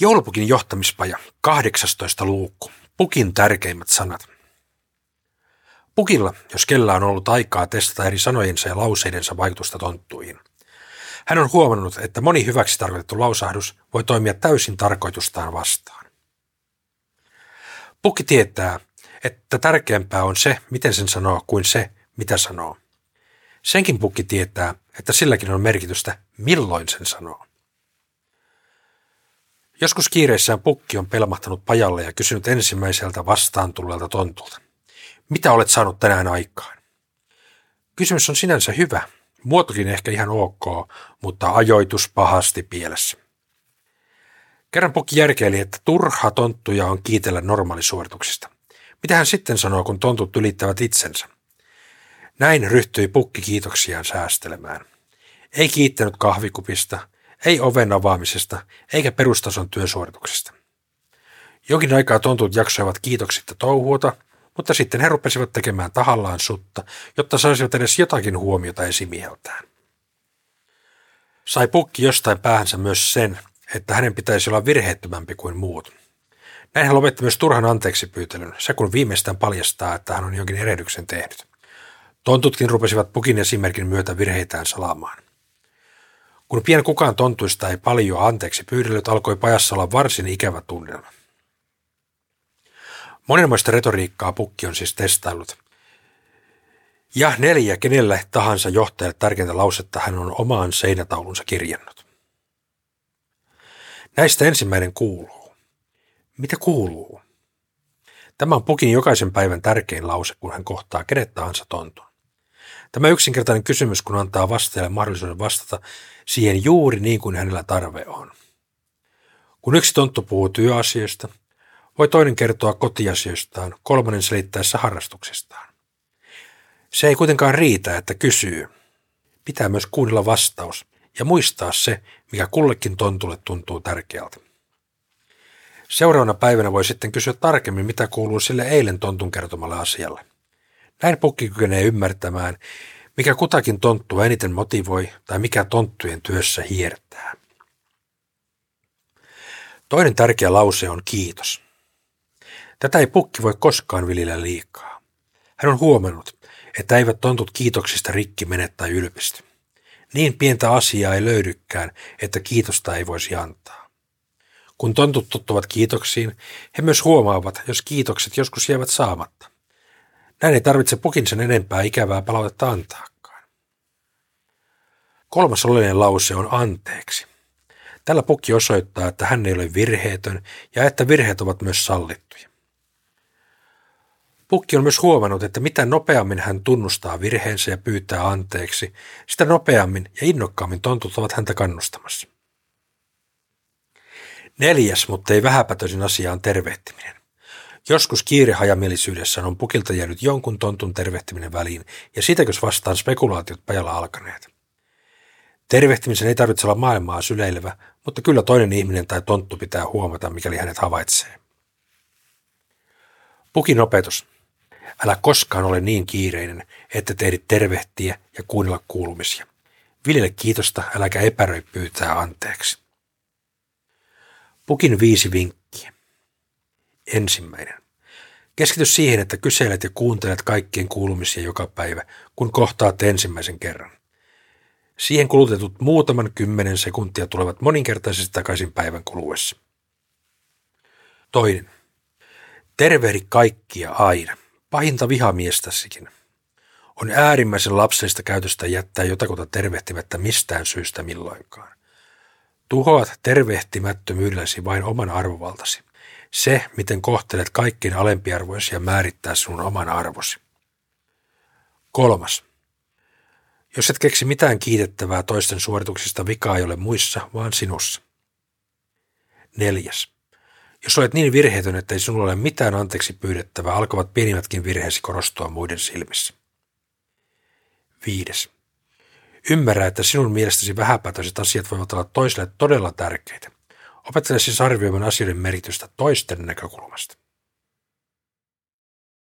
Joulupukin johtamispaja, 18 luukku. Pukin tärkeimmät sanat. Pukilla, jos kellä on ollut aikaa testata eri sanojensa ja lauseidensa vaikutusta tonttuihin. Hän on huomannut, että moni hyväksi tarkoitettu lausahdus voi toimia täysin tarkoitustaan vastaan. Pukki tietää, että tärkeämpää on se, miten sen sanoo, kuin se, mitä sanoo. Senkin pukki tietää, että silläkin on merkitystä, milloin sen sanoo. Joskus kiireissään pukki on pelmahtanut pajalle ja kysynyt ensimmäiseltä vastaan tulleelta tontulta. Mitä olet saanut tänään aikaan? Kysymys on sinänsä hyvä, muotokin ehkä ihan ok, mutta ajoitus pahasti pielessä. Kerran pukki järkeili, että turha tonttuja on kiitellä normaalisuorituksista. Mitä hän sitten sanoo, kun tontut ylittävät itsensä? Näin ryhtyi pukki kiitoksiaan säästelemään. Ei kiittänyt kahvikupista, ei oven avaamisesta eikä perustason työsuorituksesta. Jokin aikaa tontut jaksoivat kiitoksitta touhuota, mutta sitten he rupesivat tekemään tahallaan sutta, jotta saisivat edes jotakin huomiota esimieltään. Sai pukki jostain päähänsä myös sen, että hänen pitäisi olla virheettömämpi kuin muut. Näin hän lopetti myös turhan anteeksi pyytelyn, se kun viimeistään paljastaa, että hän on jonkin erehdyksen tehnyt. Tontutkin rupesivat pukin esimerkin myötä virheitään salaamaan. Kun pien kukaan tontuista ei paljon anteeksi pyydellyt, alkoi pajassa olla varsin ikävä tunnelma. Monenmoista retoriikkaa pukki on siis testaillut. Ja neljä kenelle tahansa johtajalle tärkeintä lausetta hän on omaan seinätaulunsa kirjannut. Näistä ensimmäinen kuuluu. Mitä kuuluu? Tämä on pukin jokaisen päivän tärkein lause, kun hän kohtaa kenet tahansa tontun. Tämä yksinkertainen kysymys, kun antaa vastaajalle mahdollisuuden vastata siihen juuri niin kuin hänellä tarve on. Kun yksi tonttu puhuu työasioista, voi toinen kertoa kotiasioistaan, kolmannen selittäessä harrastuksestaan. Se ei kuitenkaan riitä, että kysyy. Pitää myös kuunnella vastaus ja muistaa se, mikä kullekin tontulle tuntuu tärkeältä. Seuraavana päivänä voi sitten kysyä tarkemmin, mitä kuuluu sille eilen tontun kertomalle asialle. Näin pukki kykenee ymmärtämään, mikä kutakin tonttua eniten motivoi tai mikä tonttujen työssä hiertää. Toinen tärkeä lause on kiitos. Tätä ei pukki voi koskaan viljellä liikaa. Hän on huomannut, että eivät tontut kiitoksista rikki mene tai ylpisty. Niin pientä asiaa ei löydykään, että kiitosta ei voisi antaa. Kun tontut tottuvat kiitoksiin, he myös huomaavat, jos kiitokset joskus jäävät saamatta. Näin ei tarvitse pukin sen enempää ikävää palautetta antaakaan. Kolmas oleellinen lause on anteeksi. Tällä pukki osoittaa, että hän ei ole virheetön ja että virheet ovat myös sallittuja. Pukki on myös huomannut, että mitä nopeammin hän tunnustaa virheensä ja pyytää anteeksi, sitä nopeammin ja innokkaammin tontut ovat häntä kannustamassa. Neljäs, mutta ei vähäpätöisin asia on tervehtiminen. Joskus kiirehajamielisyydessä on pukilta jäänyt jonkun tontun tervehtiminen väliin, ja sitäkös vastaan spekulaatiot pajalla alkaneet. Tervehtimisen ei tarvitse olla maailmaa syleilevä, mutta kyllä toinen ihminen tai tonttu pitää huomata, mikäli hänet havaitsee. Pukin opetus. Älä koskaan ole niin kiireinen, että teidit tervehtiä ja kuunnella kuulumisia. Viljele kiitosta, äläkä epäröi pyytää anteeksi. Pukin viisi vinkkiä. Ensimmäinen. Keskity siihen, että kyselet ja kuuntelet kaikkien kuulumisia joka päivä, kun kohtaat ensimmäisen kerran. Siihen kulutetut muutaman kymmenen sekuntia tulevat moninkertaisesti takaisin päivän kuluessa. Toinen. Tervehdi kaikkia aina, pahinta vihamiestäsikin. On äärimmäisen lapsellista käytöstä jättää jotakuta tervehtimättä mistään syystä milloinkaan. Tuhoat tervehtimättömyydellesi vain oman arvovaltasi. Se, miten kohtelet kaikkein alempiarvoisia, määrittää sinun oman arvosi. Kolmas. Jos et keksi mitään kiitettävää toisten suorituksista, vikaa ei ole muissa, vaan sinussa. Neljäs. Jos olet niin virheetön, että ei sinulla ole mitään anteeksi pyydettävää, alkavat pienimmätkin virheesi korostua muiden silmissä. Viides. Ymmärrä, että sinun mielestäsi vähäpätöiset asiat voivat olla toisille todella tärkeitä. Opettele siis arvioimaan asioiden merkitystä toisten näkökulmasta.